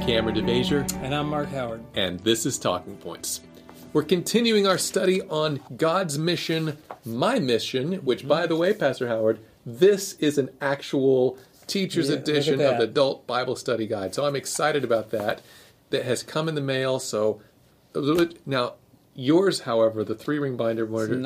Kameron DeVasher, And I'm Mark Howard. and this is Talking Points. We're continuing our study on God's mission, my mission, which, by the way, Pastor Howard, this is an actual teacher's Yeah, edition of the Adult Bible Study Guide. So I'm excited about that. That has come in the mail. So a little bit now. Yours, however, the three ring binder version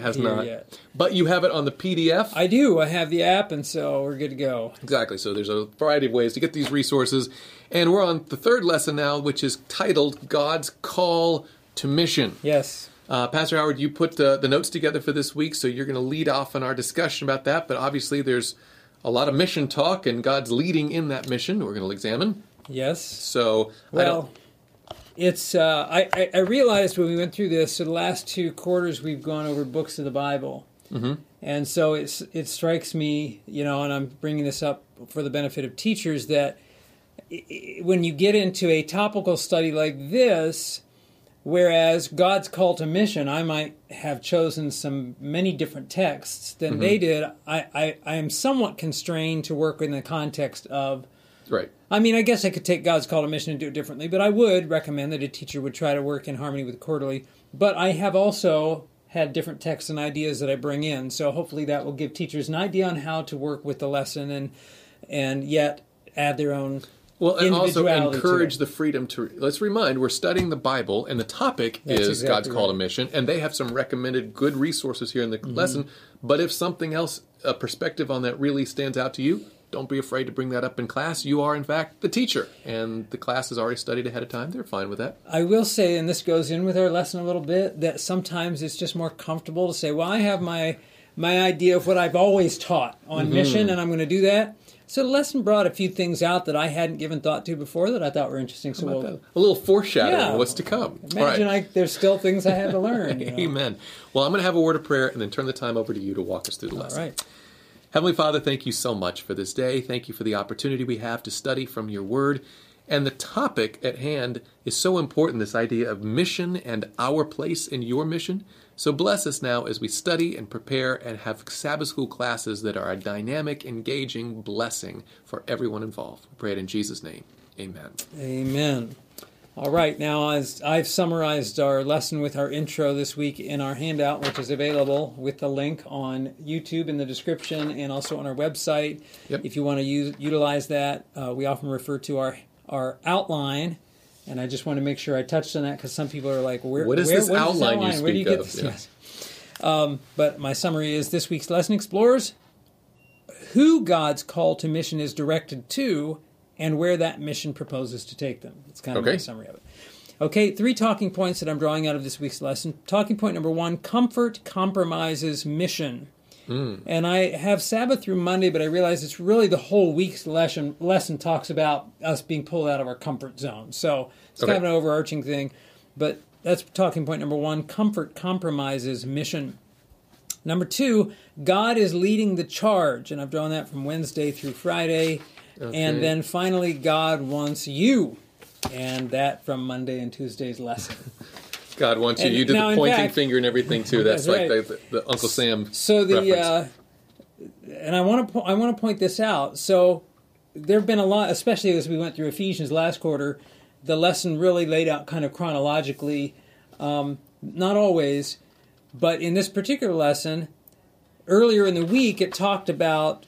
has not. yet. But you have it on the PDF. I do. I have the app, and so we're good to go. Exactly. So there's a variety of ways to get these resources. And we're on the third lesson now, which is titled God's Call to Mission. Yes. Uh, Pastor Howard, you put uh, the notes together for this week, so you're going to lead off in our discussion about that. But obviously, there's a lot of mission talk, and God's leading in that mission. We're going to examine. Yes. So, Well, it's. Uh, I, I realized when we went through this, so the last two quarters we've gone over books of the Bible, mm-hmm. and so it's it strikes me, you know, and I'm bringing this up for the benefit of teachers that when you get into a topical study like this, whereas God's call to mission, I might have chosen some many different texts than mm-hmm. they did. I, I I am somewhat constrained to work in the context of. right. I mean, I guess I could take God's call to mission and do it differently, but I would recommend that a teacher would try to work in harmony with quarterly. But I have also had different texts and ideas that I bring in, so hopefully that will give teachers an idea on how to work with the lesson and and yet add their own. Well, and also encourage the freedom to. Let's remind we're studying the Bible, and the topic That's is exactly God's call to mission, and they have some recommended good resources here in the Mm-hmm. lesson. But if something else, a perspective on that really stands out to you, don't be afraid to bring that up in class. You are, in fact, the teacher, and the class has already studied ahead of time. They're fine with that. I will say, and this goes in with our lesson a little bit, that sometimes it's just more comfortable to say, "Well, I have my my idea of what I've always taught on Mm-hmm. mission, and I'm going to do that." So the lesson brought a few things out that I hadn't given thought to before that I thought were interesting. So we'll, A little foreshadowing Yeah. of what's to come. Imagine right. I, there's still things I had to learn. You know? Amen. Well, I'm going to have a word of prayer and then turn the time over to you to walk us through the All lesson. right. Heavenly Father, thank you so much for this day. Thank you for the opportunity we have to study from your word. And the topic at hand is so important this idea of mission and our place in your mission. So bless us now as we study and prepare and have Sabbath school classes that are a dynamic, engaging blessing for everyone involved. We pray it in Jesus' name. Amen. Amen. All right, now as I've summarized our lesson with our intro this week in our handout, which is available with the link on YouTube in the description and also on our website. Yep. If you want to use, utilize that, uh, we often refer to our our outline. And I just want to make sure I touched on that because some people are like, "Where? What is where, this what outline you Where do you speak get of?" this?" Yeah. Yes. Um, but my summary is this week's lesson explores who God's call to mission is directed to and where that mission proposes to take them. It's kind of my Okay. summary of it. Okay, three talking points that I'm drawing out of this week's lesson. Talking point number one comfort compromises mission. Hmm. And I have Sabbath through Monday, but I realize it's really the whole week's lesson, lesson talks about us being pulled out of our comfort zone. So it's kind of an overarching thing. But that's talking point number one comfort compromises mission. Number two, God is leading the charge, and I've drawn that from Wednesday through Friday. Okay. And then finally, God wants you, and that from Monday and Tuesday's lesson. God wants you. And You did the pointing fact- finger and everything too. That's, That's like right. the, the, the Uncle Sam. So the uh, and I want to po- I want to point this out. So there have been a lot, especially as we went through Ephesians last quarter. The lesson really laid out kind of chronologically, um, not always, but in this particular lesson, earlier in the week, it talked about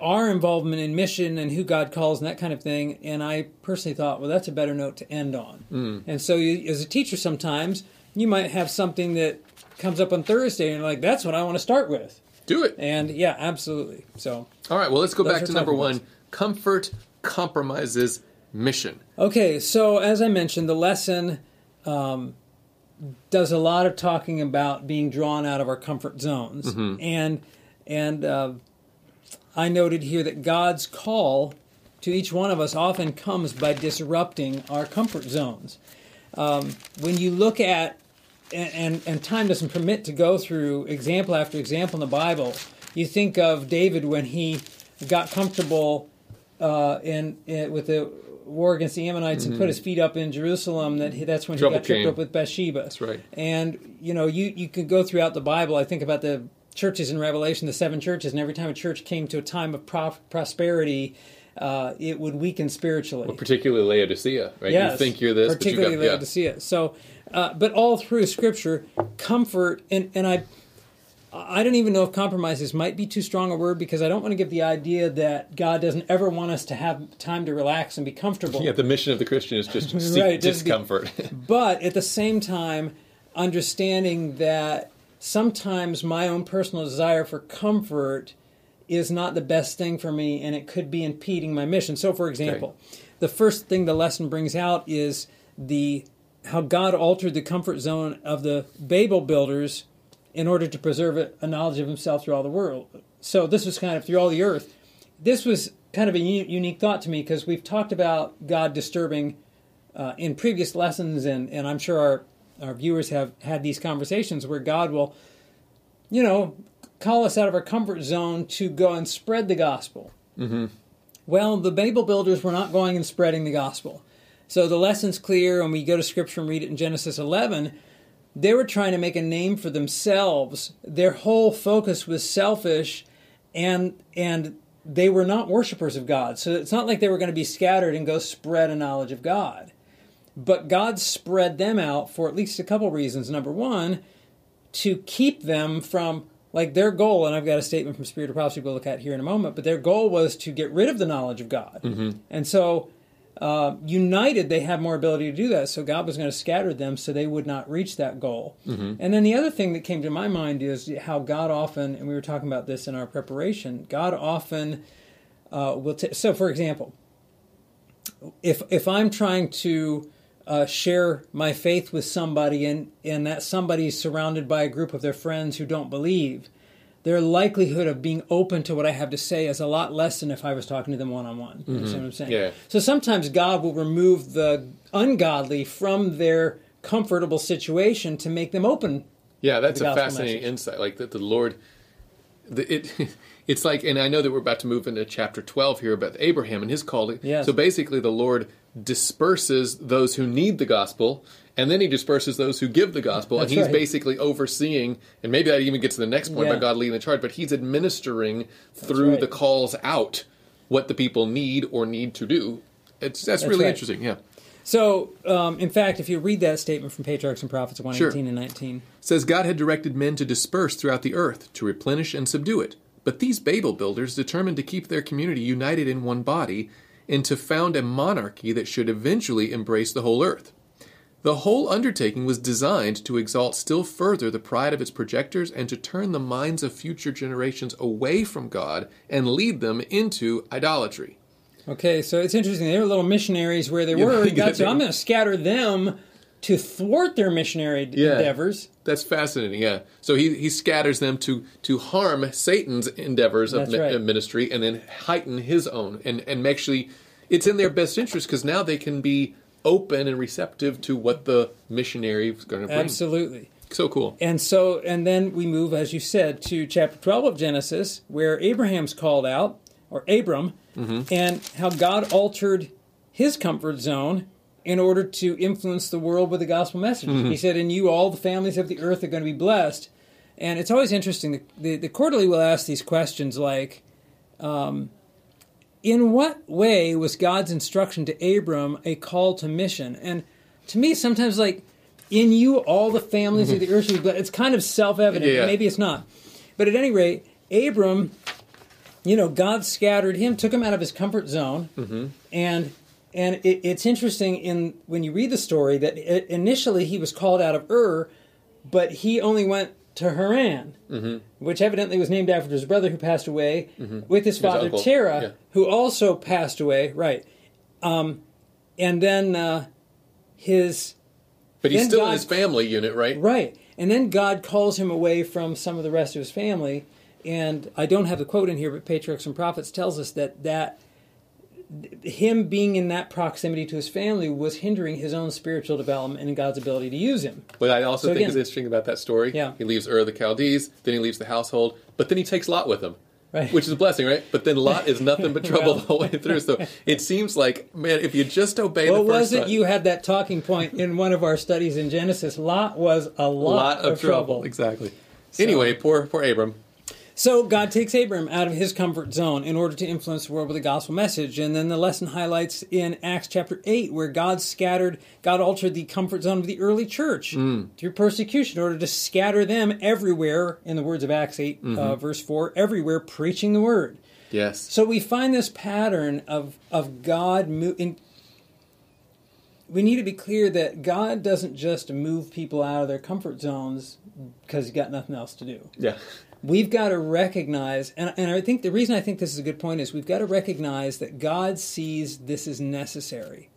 our involvement in mission and who God calls and that kind of thing. And I personally thought, well, that's a better note to end on. Hmm. And so, you, as a teacher, sometimes you might have something that comes up on Thursday, and you're like, that's what I want to start with. Do it. And yeah, absolutely. So, All right, well, let's go back to number one. points. Comfort compromises mission. okay, so as I mentioned, the lesson um, does a lot of talking about being drawn out of our comfort zones, and and uh, I noted here that God's call to each one of us often comes by disrupting our comfort zones. Um, when you look at and, and time doesn't permit to go through example after example in the Bible. You think of David when he got comfortable uh, in, in with the war against the Ammonites and put his feet up in Jerusalem. That he, that's when Trouble he got tripped came. up with Bathsheba. That's right. And you know, you you can go throughout the Bible. I think about the churches in Revelation, the seven churches, and every time a church came to a time of pro- prosperity, uh, it would weaken spiritually. Well, Particularly Laodicea, right? Yes, you think you're this, particularly but you got, Laodicea. Yeah. So, uh, but all through Scripture, comfort and and I. I don't even know if compromises might be too strong a word because I don't want to give the idea that God doesn't ever want us to have time to relax and be comfortable. Yeah, the mission of the Christian is just to seek Right, just be- discomfort. but at the same time, understanding that sometimes my own personal desire for comfort is not the best thing for me and it could be impeding my mission. So, for example, the first thing the lesson brings out is the how God altered the comfort zone of the Babel builders in order to preserve a, knowledge of himself through all the world. So, this was kind of through all the earth. This was kind of a unique thought to me because we've talked about God disturbing uh, in previous lessons, and, and I'm sure our, our viewers have had these conversations where God will, you know, call us out of our comfort zone to go and spread the gospel. Mm-hmm. Well, the Babel builders were not going and spreading the gospel. So the lesson's clear, and we go to Scripture and read it in Genesis 11. They were trying to make a name for themselves. Their whole focus was selfish, and and they were not worshipers of God. So it's not like they were going to be scattered and go spread a knowledge of God. But God spread them out for at least a couple reasons. Number one, to keep them from like their goal, and I've got a statement from Spirit of Prophecy we'll look at here in a moment, but their goal was to get rid of the knowledge of God. And so, uh, united, they have more ability to do that. So, God was going to scatter them so they would not reach that goal. And then the other thing that came to my mind is how God often, and we were talking about this in our preparation, God often uh, will. T- so, for example, if if I'm trying to uh, share my faith with somebody and and that somebody's surrounded by a group of their friends who don't believe, their likelihood of being open to what I have to say is a lot less than if I was talking to them one on one. You understand what I'm saying? Yeah. So sometimes God will remove the ungodly from their comfortable situation to make them open. Yeah, that's a fascinating message. insight. Like that, the Lord, the, it, it's like, and I know that we're about to move into chapter twelve here about Abraham and his calling. Yes. So basically, the Lord disperses those who need the gospel, and then He disperses those who give the gospel, That's and He's right. basically overseeing. And maybe that even gets to the next point Yeah. about God leading the charge, but He's administering through right. the calls out what the people need or need to do. It's that's, really right. interesting. Yeah. So, um, in fact, if you read that statement from Patriarchs and Prophets 118 and 19, says God had directed men to disperse throughout the earth, to replenish and subdue it. But these Babel builders determined to keep their community united in one body and to found a monarchy that should eventually embrace the whole earth. The whole undertaking was designed to exalt still further the pride of its projectors and to turn the minds of future generations away from God and lead them into idolatry. Okay, so it's interesting. They were little missionaries where they were. said, they I'm going to scatter them to thwart their missionary d- Yeah. endeavors. That's fascinating. Yeah. So he, he scatters them to to harm Satan's endeavors of mi- right. ministry and then heighten his own and and actually it's in their best interest because now they can be open and receptive to what the missionary is going to bring. Absolutely. So cool. And so, and then we move, as you said, to chapter 12 of Genesis, where Abraham's called out, or Abram, Mm-hmm. and how God altered his comfort zone in order to influence the world with the gospel message. Mm-hmm. He said, In you, all the families of the earth are going to be blessed. And it's always interesting. The, the, the quarterly will ask these questions like, um, in what way was God's instruction to Abram a call to mission? And to me, sometimes like, in you, all the families of the earth shall be blessed. It's kind of self-evident. Yeah. Maybe it's not. But at any rate, Abram, you know, God scattered him, took him out of his comfort zone, and and it, it's interesting in when you read the story that i initially he was called out of Ur, but he only went to Haran, which evidently was named after his brother who passed away, with his father Terah, yeah. who also passed away. Right, um, and then uh, his But he's still God- in his family unit, right? Right. And then God calls him away from some of the rest of his family. And I don't have the quote in here, but Patriarchs and Prophets tells us that that him being in that proximity to his family was hindering his own spiritual development and God's ability to use him. What I also So think again- is interesting about that story, Yeah. he leaves Ur of the Chaldees, then he leaves the household, but then he takes Lot with him. Right. Which is a blessing, right? But then Lot is nothing but trouble Well. the whole way through. So it seems like, man, if you just obey What was it time- you had that talking point in one of our studies in Genesis? Lot was a lot, lot of, trouble. Exactly. Anyway, poor poor Abram. So God takes Abram out of his comfort zone in order to influence the world with the gospel message. And then the lesson highlights in Acts chapter 8 where God scattered, God altered the comfort zone of the early church through persecution in order to scatter them everywhere, in the words of Acts 8, uh, verse 4, everywhere preaching the word. Yes. So we find this pattern of, of God moving. We need to be clear that God doesn't just move people out of their comfort zones because he's got nothing else to do Yeah. We've got to recognize and, and i think the reason i think this is a good point is we've got to recognize that god sees this is necessary.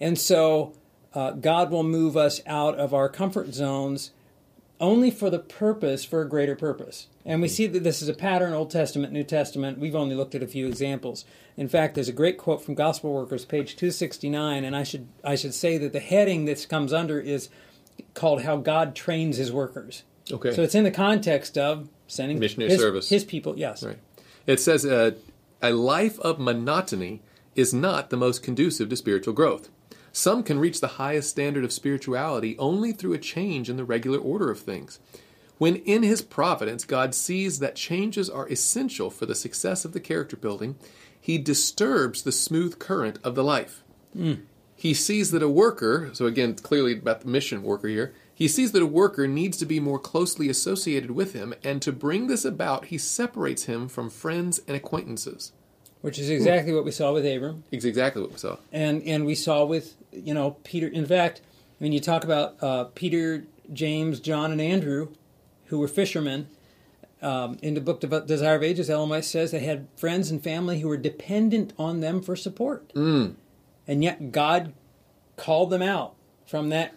And so uh, god will move us out of our comfort zones only for the purpose for a greater purpose. And we see that this is a pattern old testament new testament. We've only looked at a few examples. In fact there's a great quote from gospel workers page 269 and i should i should say that the heading this comes under is called how god trains his workers. Okay. so it's in the context of sending Missionary his, service. his people. Yes. Right. It says uh, a life of monotony is not the most conducive to spiritual growth. Some can reach the highest standard of spirituality only through a change in the regular order of things. When in His providence God sees that changes are essential for the success of the character building, He disturbs the smooth current of the life. He sees that a worker, so again, clearly about the mission worker here, he sees that a worker needs to be more closely associated with him, and to bring this about, he separates him from friends and acquaintances. Which is exactly what we saw with Abram, It's exactly what we saw. and and we saw with you know Peter. In fact, when you talk about uh, Peter, James, John, and Andrew, who were fishermen, um, in the book of Desire of Ages, Ellen White says they had friends and family who were dependent on them for support, Mm. and yet God called them out from that.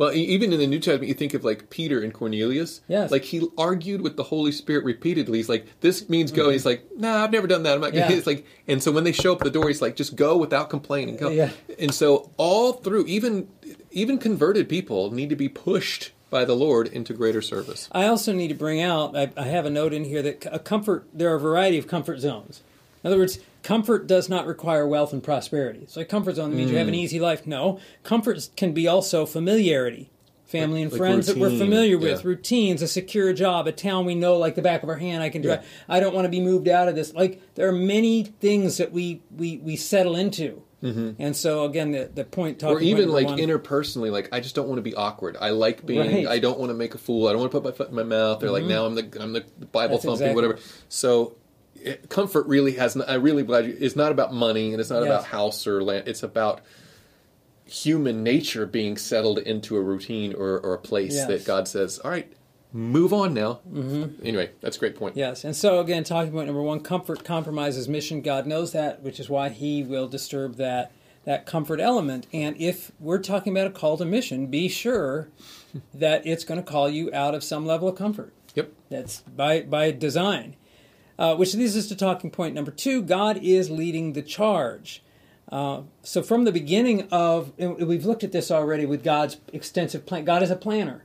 Well, even in the New Testament, you think of like Peter and Cornelius. Yes. Like he argued with the Holy Spirit repeatedly. He's like, "This means go." And he's like, "Nah, I've never done that. I'm not." Mm-hmm. Yeah. It's like, and so when they show up at the door, he's like, "Just go without complaining." Go. Yeah. And so all through, even even converted people need to be pushed by the Lord into greater service. I also need to bring out. I, I have a note in here that a comfort. There are a variety of comfort zones. In other words, comfort does not require wealth and prosperity. So a comfort zone means you have an Mm. easy life. No, comfort can be also familiarity, family and Like friends that we're familiar with, yeah. routines, a secure job, a town we know like the back of our hand. I can drive. I don't want to be moved out of this. Like there are many things that we we we settle into. And so again, the the point talking Mm-hmm. or even like one- interpersonally, like I just don't want to be awkward. I like being. Right. Mm-hmm. I don't want to make a fool. I don't want to put my foot in my mouth. Or like now I'm the I'm the Bible That's thumping exactly- whatever. So. Comfort really has. I'm really glad you. It's not about money, and it's not Yes. about house or land. It's about human nature being settled into a routine or, or a place Yes. that God says, "All right, move on now." Mm-hmm. Anyway, that's a great point. Yes, and so again, talking point number one: comfort compromises mission. God knows that, which is why He will disturb that that comfort element. And if we're talking about a call to mission, be sure that it's going to call you out of some level of comfort. Yep. That's by by design. Uh, which leads us to talking point number two: God is leading the charge. Uh, so from the beginning of, and we've looked at this already with God's extensive plan. God is a planner.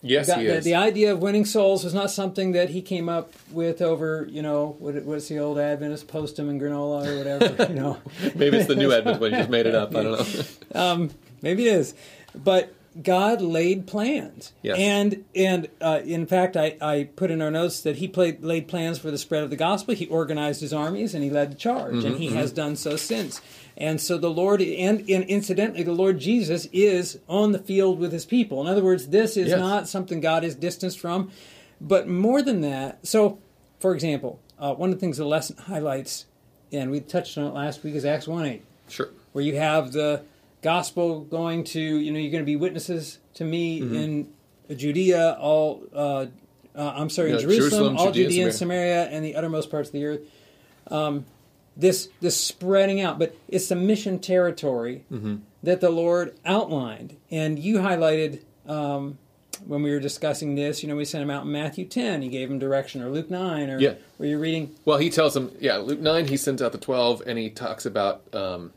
Yes, God- he the, is. the idea of winning souls was not something that he came up with over, you know, what, what's the old Adventist postum and granola or whatever, you know. Maybe it's the new Adventist when you just made it up. I don't know. Um, maybe it is, but God laid plans, Yes. and and uh, in fact, I, I put in our notes that he played, laid plans for the spread of the gospel. He organized his armies and he led the charge, and Mm-hmm, he has done so since. And so the Lord, and, and incidentally, the Lord Jesus is on the field with his people. In other words, this is Yes. not something God is distanced from, but more than that. So, for example, uh, one of the things the lesson highlights, and we touched on it last week, is Acts one eight Sure. where you have the gospel going to you know you're going to be witnesses to me Mm-hmm. in Judea all uh, uh, I'm sorry Yeah, Jerusalem, Jerusalem, all Judea, Judea and Samaria. Samaria and the uttermost parts of the earth um, this this spreading out but it's the mission territory Mm-hmm. that the Lord outlined and you highlighted um, when we were discussing this you know we sent him out in Matthew 10 he gave him direction or Luke 9 or Yeah. where you're reading Well, he tells them, yeah, Luke 9, he sends out the 12, and he talks about um,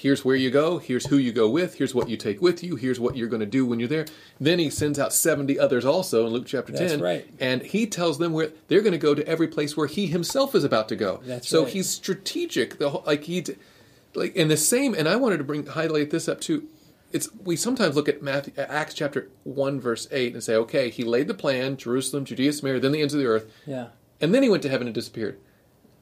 here's where you go, here's who you go with, here's what you take with you, here's what you're going to do when you're there. Then he sends out 70 others also in Luke chapter 10. That's right. And he tells them where they're going to go to every place where he himself is about to go. That's so right. he's strategic. The whole, like he, like in the same, and I wanted to bring highlight this up too. It's we sometimes look at Matthew, uh, Acts chapter one verse eight and say, okay, he laid the plan, Jerusalem, Judea, Samaria, then the ends of the earth. yeah and then he went to heaven and disappeared.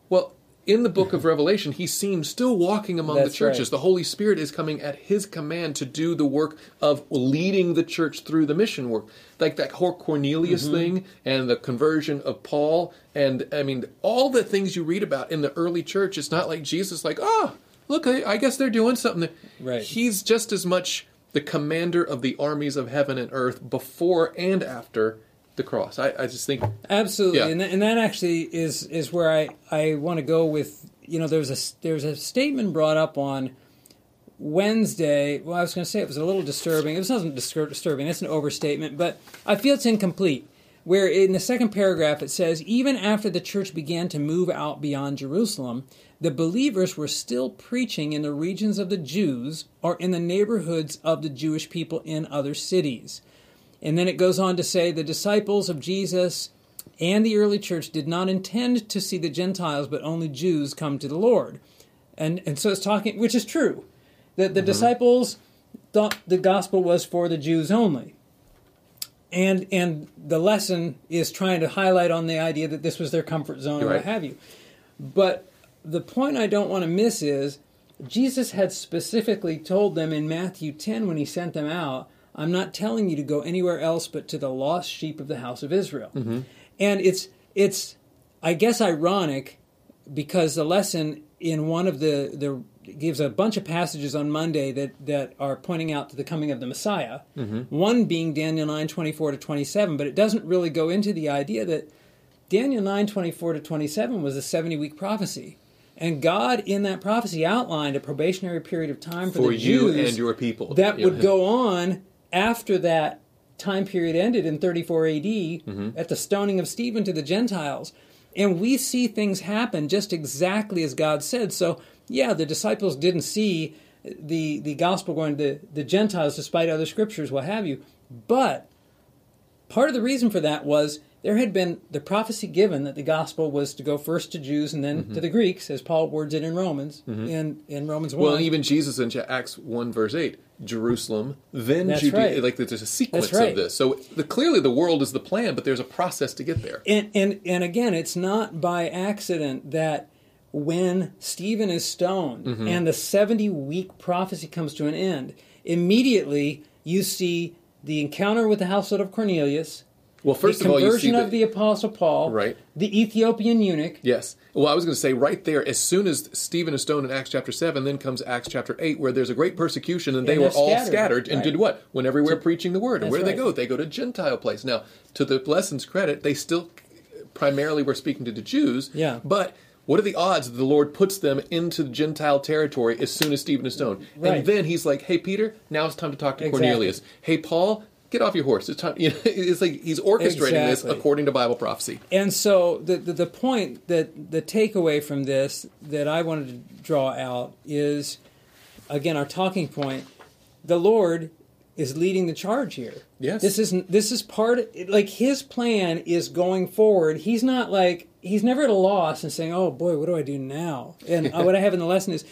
Well, in the book of Revelation, he seems still walking among the churches. right. The Holy Spirit is coming at his command to do the work of leading the church through the mission work. Like that whole Cornelius Mm-hmm. thing and the conversion of Paul. And I mean, all the things you read about in the early church, it's not like Jesus, like, oh, look, I, I guess they're doing something. there." Right. He's just as much the commander of the armies of heaven and earth before and after the cross. I, I just think Absolutely, Yeah. and, that, and that actually is is where I, I want to go with. You know, there's a there's a statement brought up on Wednesday. Well, I was going to say it was a little disturbing. It wasn't distur- disturbing. It's an overstatement, but I feel it's incomplete. Where in the second paragraph it says, even after the church began to move out beyond Jerusalem, the believers were still preaching in the regions of the Jews or in the neighborhoods of the Jewish people in other cities. And then it goes on to say the disciples of Jesus and the early church did not intend to see the Gentiles, but only Jews come to the Lord. And, and so it's talking, which is true. The, the disciples thought the gospel was for the Jews only. And, and the lesson is trying to highlight on the idea that this was their comfort zone or what have you. But the point I don't want to miss is Jesus had specifically told them in Matthew 10 when he sent them out, I'm not telling you to go anywhere else but to the lost sheep of the house of Israel. Mm-hmm. And it's it's I guess ironic because the lesson in one of the the gives a bunch of passages on Monday that that are pointing out to the coming of the Messiah. Mm-hmm. One being Daniel 9 24 to 27, but it doesn't really go into the idea that Daniel 9 24 to 27 was a 70 week prophecy. And God in that prophecy outlined a probationary period of time for, for the you Jews and your people. that Yeah. would go on after that time period ended in 34 AD Mm-hmm. at the stoning of Stephen to the Gentiles. And we see things happen just exactly as God said. So, yeah, the disciples didn't see the, the gospel going to the, the Gentiles despite other scriptures, what have you. But part of the reason for that was there had been the prophecy given that the gospel was to go first to Jews and then to the Greeks, as Paul words it in Romans, in, in Romans 1. Mm-hmm. Well, even Jesus in Acts 1, verse 8, Jerusalem, then That's Judea. right. Like there's a sequence right. of this. So the, clearly the world is the plan, but there's a process to get there. and and and again, it's not by accident that when Stephen is stoned Mm-hmm. and the seventy week prophecy comes to an end, immediately you see the encounter with the household of Cornelius, Well, first the of all, you conversion of the apostle Paul, Right. The Ethiopian eunuch, Yes. Well, I was going to say right there, as soon as Stephen is stoned in Acts chapter 7, then comes Acts chapter 8, where there's a great persecution, and they And were they're all scattered. scattered, and Right. did what? Went everywhere preaching the word. And where do they go? They go to Gentile place. Now, to the lesson's credit, they still primarily were speaking to the Jews. Yeah. But what are the odds that the Lord puts them into Gentile territory as soon as Stephen is stoned? Right. And then he's like, hey, Peter, now it's time to talk to Exactly. Cornelius. Hey, Paul, get off your horse. It's time. You know, it's like he's orchestrating this according to Bible prophecy. And so the, the the point that the takeaway from this that I wanted to draw out is again our talking point. The Lord is leading the charge here. Yes. This is this is part like his plan is going forward. He's not like he's never at a loss and saying, "Oh boy, what do I do now?" And uh, what I have in the lesson is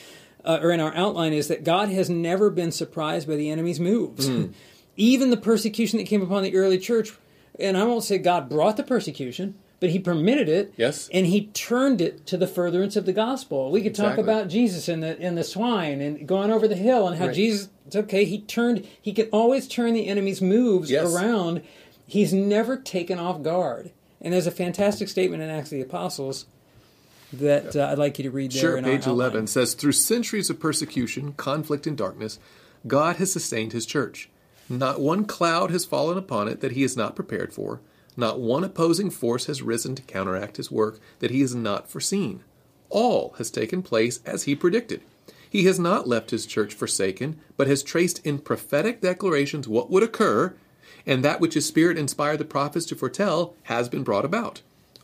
uh, or in our outline is that God has never been surprised by the enemy's moves. Hmm. Even the persecution that came upon the early church, and I won't say God brought the persecution, but he permitted it. Yes. And he turned it to the furtherance of the gospel. We could talk about Jesus and the and the swine and going over the hill and how Right. Jesus it's okay, he turned he can always turn the enemy's moves Yes. around. He's never taken off guard. And there's a fantastic statement in Acts of the Apostles that uh, I'd like you to read there. Sure, page outline. 11 says Through centuries of persecution, conflict, and darkness, God has sustained his church. Not one cloud has fallen upon it that he is not prepared for. Not one opposing force has risen to counteract his work that he has not foreseen. All has taken place as he predicted. He has not left his church forsaken, but has traced in prophetic declarations what would occur, and that which his spirit inspired the prophets to foretell has been brought about.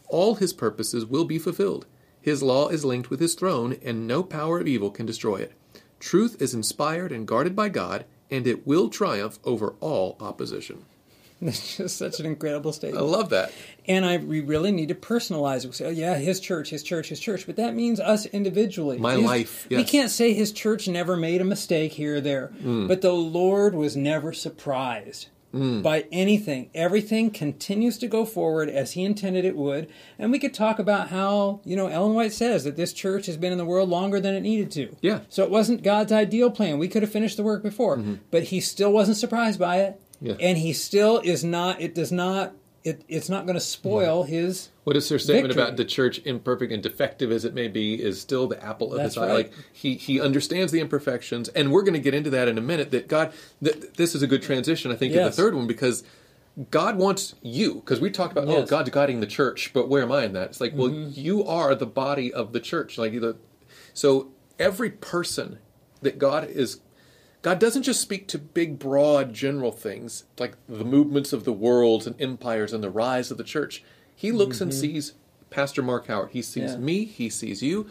All his purposes will be fulfilled. His law is linked with his throne, and no power of evil can destroy it. Truth is inspired and guarded by God, and it will triumph over all opposition. That's just such an incredible statement. I love that. And I we really need to personalize it. We say, oh yeah, his church, his church, his church. But that means us individually. My His- life, We can't say his church never made a mistake here or there. Mm. But the Lord was never surprised Mm. by anything. Everything continues to go forward as he intended it would. And we could talk about how, you know, Ellen White says that this church has been in the world longer than it needed to. Yeah. So it wasn't God's ideal plan. We could have finished the work before, mm-hmm. but he still wasn't surprised by it. Yeah. And he still is not, it does not, it, it's not going to spoil his. What is her statement Victory. about the church, imperfect and defective as it may be, is still the apple of That's his eye? right. Like he he understands the imperfections, and we're going to get into that in a minute. That God, th- this is a good transition, I think, in the third one because God wants you. Because we talked about oh, Yes. Mm-hmm. God's guiding the church, but where am I in that? It's like, well, you are the body of the church. Like the, so every person that God is God doesn't just speak to big, broad, general things like the movements of the worlds and empires and the rise of the church. He looks and sees Pastor Mark Howard. He sees Mm-hmm. Yeah. me, he sees you,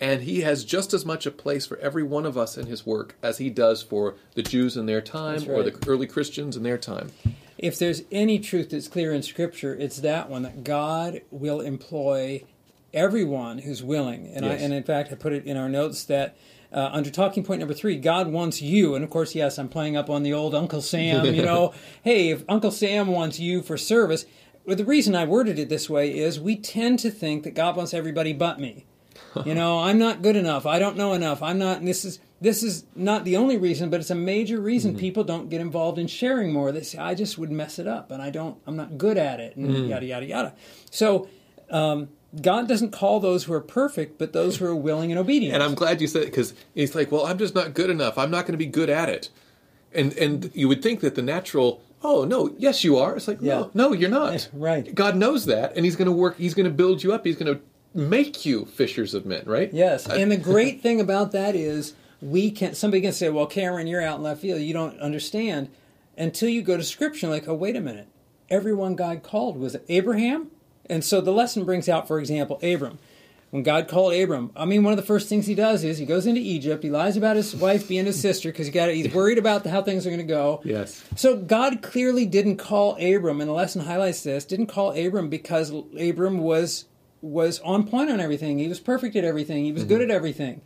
and he has just as much a place for every one of us in his work as he does for the Jews in their time That's or the early Christians in their time. If there's any truth that's clear in Scripture, it's that one that God will employ everyone who's willing. And I, and in fact, I put it in our notes that uh, under talking point number three, God wants you. And of course, yes, I'm playing up on the old Uncle Sam. You know, hey, if Uncle Sam wants you for service, well, the reason I worded it this way is we tend to think that God wants everybody but me. You know, I'm not good enough. I don't know enough. I'm not. And this is this is not the only reason, but it's a major reason people don't get involved in sharing more. They say, "I just would mess it up, and I don't. I'm not good at it," and yada yada yada. So. Um, God doesn't call those who are perfect, but those who are willing and obedient. And I'm glad you said it because he's like, well, I'm just not good enough. I'm not going to be good at it. And and you would think that the natural, oh no, yes you are. It's like Yeah. no, no, you're not. Right. God knows that, and He's going to work. He's going to build you up. He's going to make you fishers of men. Right? Yes, and the great thing about that is we can. Somebody can say, "Well, Kameron, you're out in left field. You don't understand." Until you go to Scripture, like, "Oh, wait a minute. Everyone God called was Abraham?" And so the lesson brings out, for example, Abram. When God called Abram, I mean, one of the first things he does is he goes into Egypt. He lies about his wife being his sister because he got he's worried about how things are going to go. Yes. So God clearly didn't call Abram, and the lesson highlights this. Didn't call Abram because Abram was was on point on everything. He was perfect at everything. He was good mm-hmm. at everything.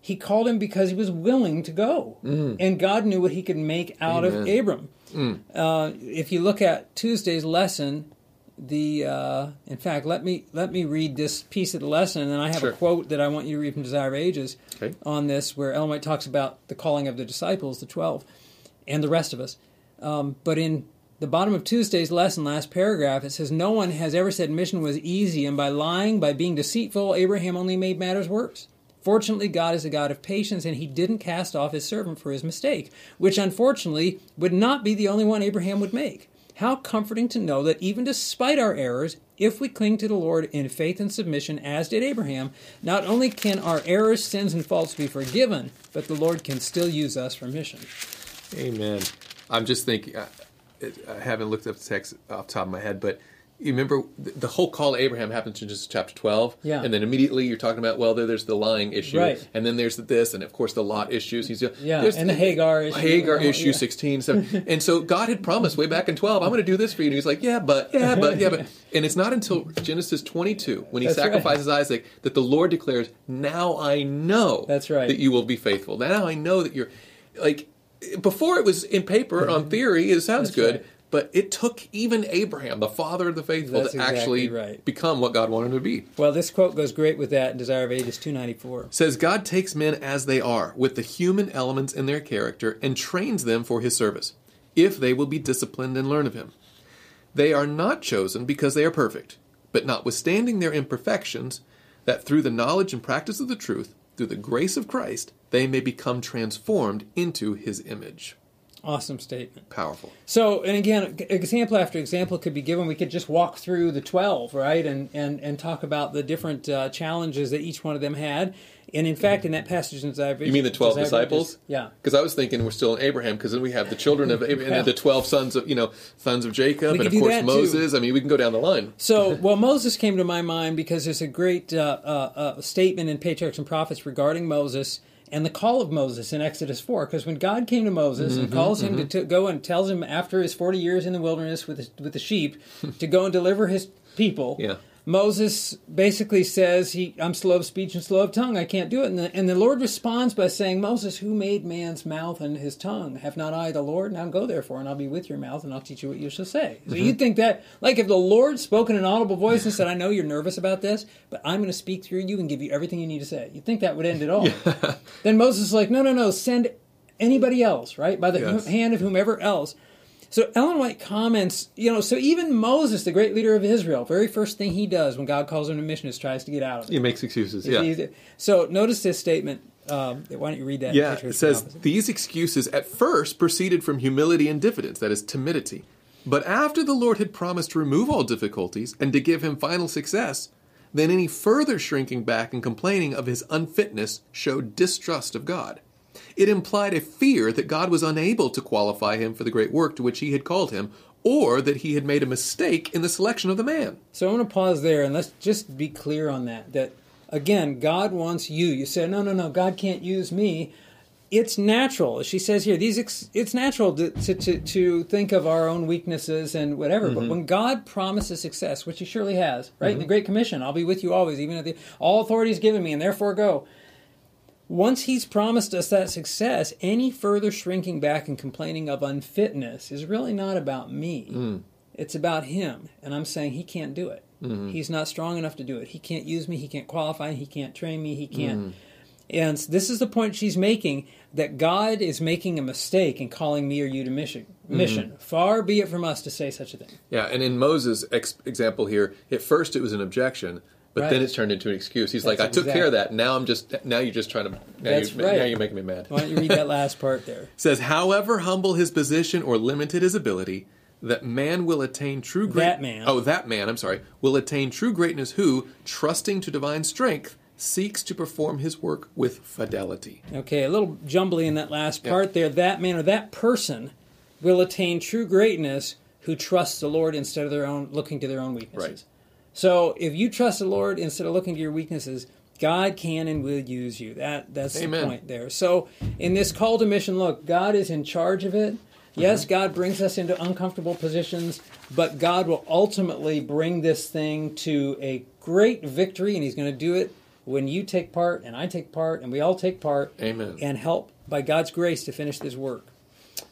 He called him because he was willing to go, mm-hmm. and God knew what He could make out of Amen. Abram. Mm. Uh, if you look at Tuesday's lesson, the uh, in fact, let me let me read this piece of the lesson, and then I have Sure. a quote that I want you to read from Desire of Ages Okay. on this, where Ellen White talks about the calling of the disciples, the twelve, and the rest of us. Um, but in the bottom of Tuesday's lesson, last paragraph, it says, No one has ever said mission was easy, and by lying, by being deceitful, Abraham only made matters worse. Fortunately, God is a God of patience, and he didn't cast off his servant for his mistake, which unfortunately would not be the only one Abraham would make. How comforting to know that even despite our errors, if we cling to the Lord in faith and submission, as did Abraham, not only can our errors, sins, and faults be forgiven, but the Lord can still use us for mission. Amen. I'm just thinking. I, I haven't looked up the text off the top of my head, but you remember the, the whole call to Abraham happens in just chapter 12. Yeah. And then immediately you're talking about well, there, there's the lying issue, Right. and then there's this, and of course the Lot issues. He's Yeah, there's and the Hagar issue. Hagar Yeah. issue 16. So, and so God had promised way back in 12, I'm going to do this for you. And he's like, yeah, but yeah, but yeah, but. And it's not until Genesis 22 when he That's right. sacrifices Isaac that the Lord declares, "Now I know That's right. that you will be faithful. Now I know that you're like." Before it was in paper on theory, it sounds That's good, right. But it took even Abraham, the father of the faithful, That's to exactly actually right. become what God wanted him to be. Well, this quote goes great with that in Desire of Ages 294. says God takes men as they are, with the human elements in their character, and trains them for his service, if they will be disciplined and learn of him. They are not chosen because they are perfect, but notwithstanding their imperfections, that through the knowledge and practice of the truth, through the grace of Christ, they may become transformed into his image. Awesome statement. Powerful. So, and again, example after example could be given. We could just walk through the 12, right, and, and, and talk about the different uh, challenges that each one of them had. And in fact, in that passage in Desire You mean the 12 Desire disciples? Yeah. Because I was thinking we're still in Abraham, because then we have the children of Abraham, and then the 12 sons of, you know, sons of Jacob, and of course that, too. Moses. I mean, we can go down the line. So, well, Moses came to my mind because there's a great uh, uh, uh, statement in Patriarchs and Prophets regarding Moses and the call of Moses in Exodus 4. Because when God came to Moses Mm-hmm, and calls him to, to go and tells him after his 40 years in the wilderness with, his, with the sheep to go and deliver his people, Yeah. Moses basically says, he, I'm slow of speech and slow of tongue. I can't do it. And the, and the Lord responds by saying, Moses, who made man's mouth and his tongue? Have not I the Lord? Now go therefore, and I'll be with your mouth, and I'll teach you what you shall say. So Mm-hmm. you'd think that, like if the Lord spoke in an audible voice and said, I know you're nervous about this, but I'm going to speak through you and give you everything you need to say. You'd think that would end it all. Then Moses is like, no, no, no, send anybody else, right? By the Yes. hand of whomever else. So Ellen White comments, you know, so even Moses, the great leader of Israel, very first thing he does when God calls him to mission is tries to get out of it. He makes excuses. It's Yeah. easy- So notice this statement. Um, why don't you read that? Yeah, it says these excuses at first proceeded from humility and diffidence, that is, timidity. But after the Lord had promised to remove all difficulties and to give him final success, then any further shrinking back and complaining of his unfitness showed distrust of God. It implied a fear that God was unable to qualify him for the great work to which he had called him, or that he had made a mistake in the selection of the man. So I'm going to pause there and let's just be clear on that. That again, God wants you. You say, no, no, no, God can't use me. It's natural, as she says here. These ex- it's natural to, to, to, to think of our own weaknesses and whatever. But mm-hmm. when God promises success, which He surely has, right? In the Great Commission, I'll be with you always, even at the all authority is given me, and therefore go. Once He's promised us that success, any further shrinking back and complaining of unfitness is really not about me. Mm. It's about him. And I'm saying he can't do it. Mm-hmm. He's not strong enough to do it. He can't use me. He can't qualify. He can't train me. He can't. Mm-hmm. And this is the point she's making that God is making a mistake in calling me or you to mission. Mm-hmm. Mission. Far be it from us to say such a thing. Yeah, and in Moses' ex- example here, at first it was an objection, but Right. then it's turned into an excuse. He's like, "I That's took care of that. Now I'm just now you're just trying to now That's you right. now you're making me mad." Why don't you read that last part there? says, "However humble his position or limited his ability, that man will attain true great That man. Oh, that man, I'm sorry, will attain true greatness who, trusting to divine strength, seeks to perform his work with fidelity." Okay, a little jumbly in that last part there. That man or that person will attain true greatness who trusts the Lord instead of their own looking to their own weaknesses. Right. So if you trust the Lord instead of looking to your weaknesses, God can and will use you. That that's Amen. the point there. So in this call to mission, look, God is in charge of it. Yes, God brings us into uncomfortable positions, but God will ultimately bring this thing to a great victory, and He's going to do it when you take part, and I take part, and we all take part, Amen. and help by God's grace to finish this work.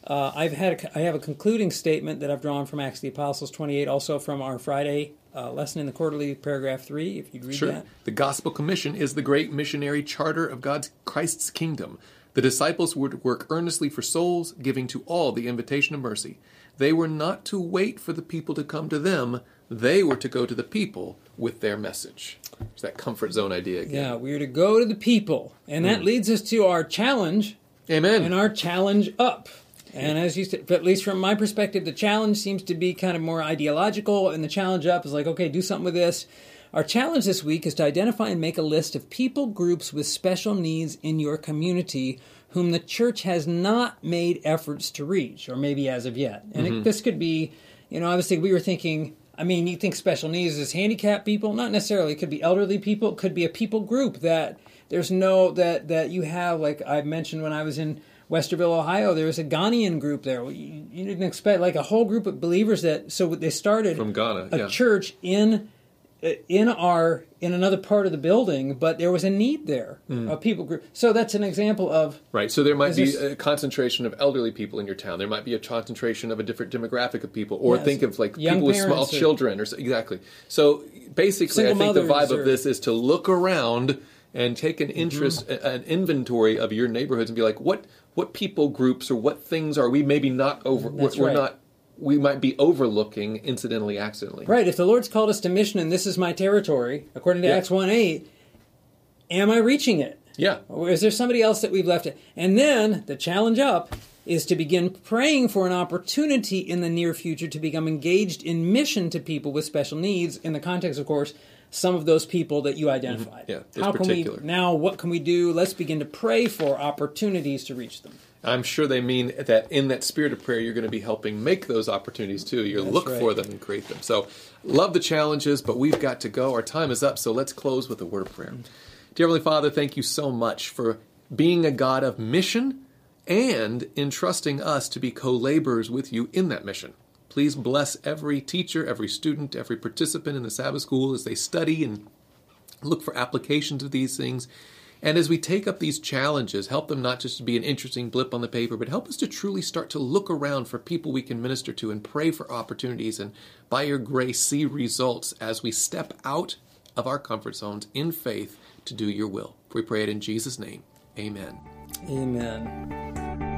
Uh, I've had a, I have a concluding statement that I've drawn from Acts of the Apostles 28, also from our Friday uh, lesson in the quarterly, paragraph three. If you'd read Sure. that. The gospel commission is the great missionary charter of God's Christ's kingdom. The disciples were to work earnestly for souls, giving to all the invitation of mercy. They were not to wait for the people to come to them. They were to go to the people with their message. It's that comfort zone idea again. Yeah, we are to go to the people, and that leads us to our challenge Amen. and our challenge up. And as you said, at least from my perspective, the challenge seems to be kind of more ideological, and the challenge up is like, okay, do something with this. Our challenge this week is to identify and make a list of people groups with special needs in your community whom the church has not made efforts to reach, or maybe as of yet. And it, mm-hmm. this could be, you know, obviously we were thinking. I mean, you think special needs is handicapped people? Not necessarily. It could be elderly people. It could be a people group that there's no that that you have. Like I mentioned when I was in Westerville, Ohio, there was a Ghanaian group there. You, you didn't expect like a whole group of believers that. So they started From Ghana, a yeah. church in in our in another part of the building, but there was a need there, Mm. a people group. So that's an example of Right. So there might be this- a concentration of elderly people in your town. There might be a concentration of a different demographic of people, or Yes. think of like people with small or- children, or exactly. So basically, I think the vibe or- of this is to look around and take an Mm-hmm. interest, an inventory of your neighborhoods, and be like, what what people groups or what things are we maybe not over? That's we're, we're not. We might be overlooking incidentally, accidentally. right. If the Lord's called us to mission and this is my territory, according to Yeah. Acts one eight, am I reaching it? Yeah. Or is there somebody else that we've left it? And then the challenge up is to begin praying for an opportunity in the near future to become engaged in mission to people with special needs in the context, of course, some of those people that you identified. Mm-hmm. Yeah, those How can particular. we now what can we do? Let's begin to pray for opportunities to reach them. I'm sure they mean that in that spirit of prayer, you're going to be helping make those opportunities too. You'll look right. for them and create them. So, love the challenges, but we've got to go. Our time is up, so let's close with a word of prayer. Dear Heavenly Father, thank you so much for being a God of mission and entrusting us to be co laborers with you in that mission. Please bless every teacher, every student, every participant in the Sabbath school as they study and look for applications of these things. And as we take up these challenges, help them not just to be an interesting blip on the paper, but help us to truly start to look around for people we can minister to and pray for opportunities and by your grace see results as we step out of our comfort zones in faith to do your will. We pray it in Jesus' name. Amen. Amen.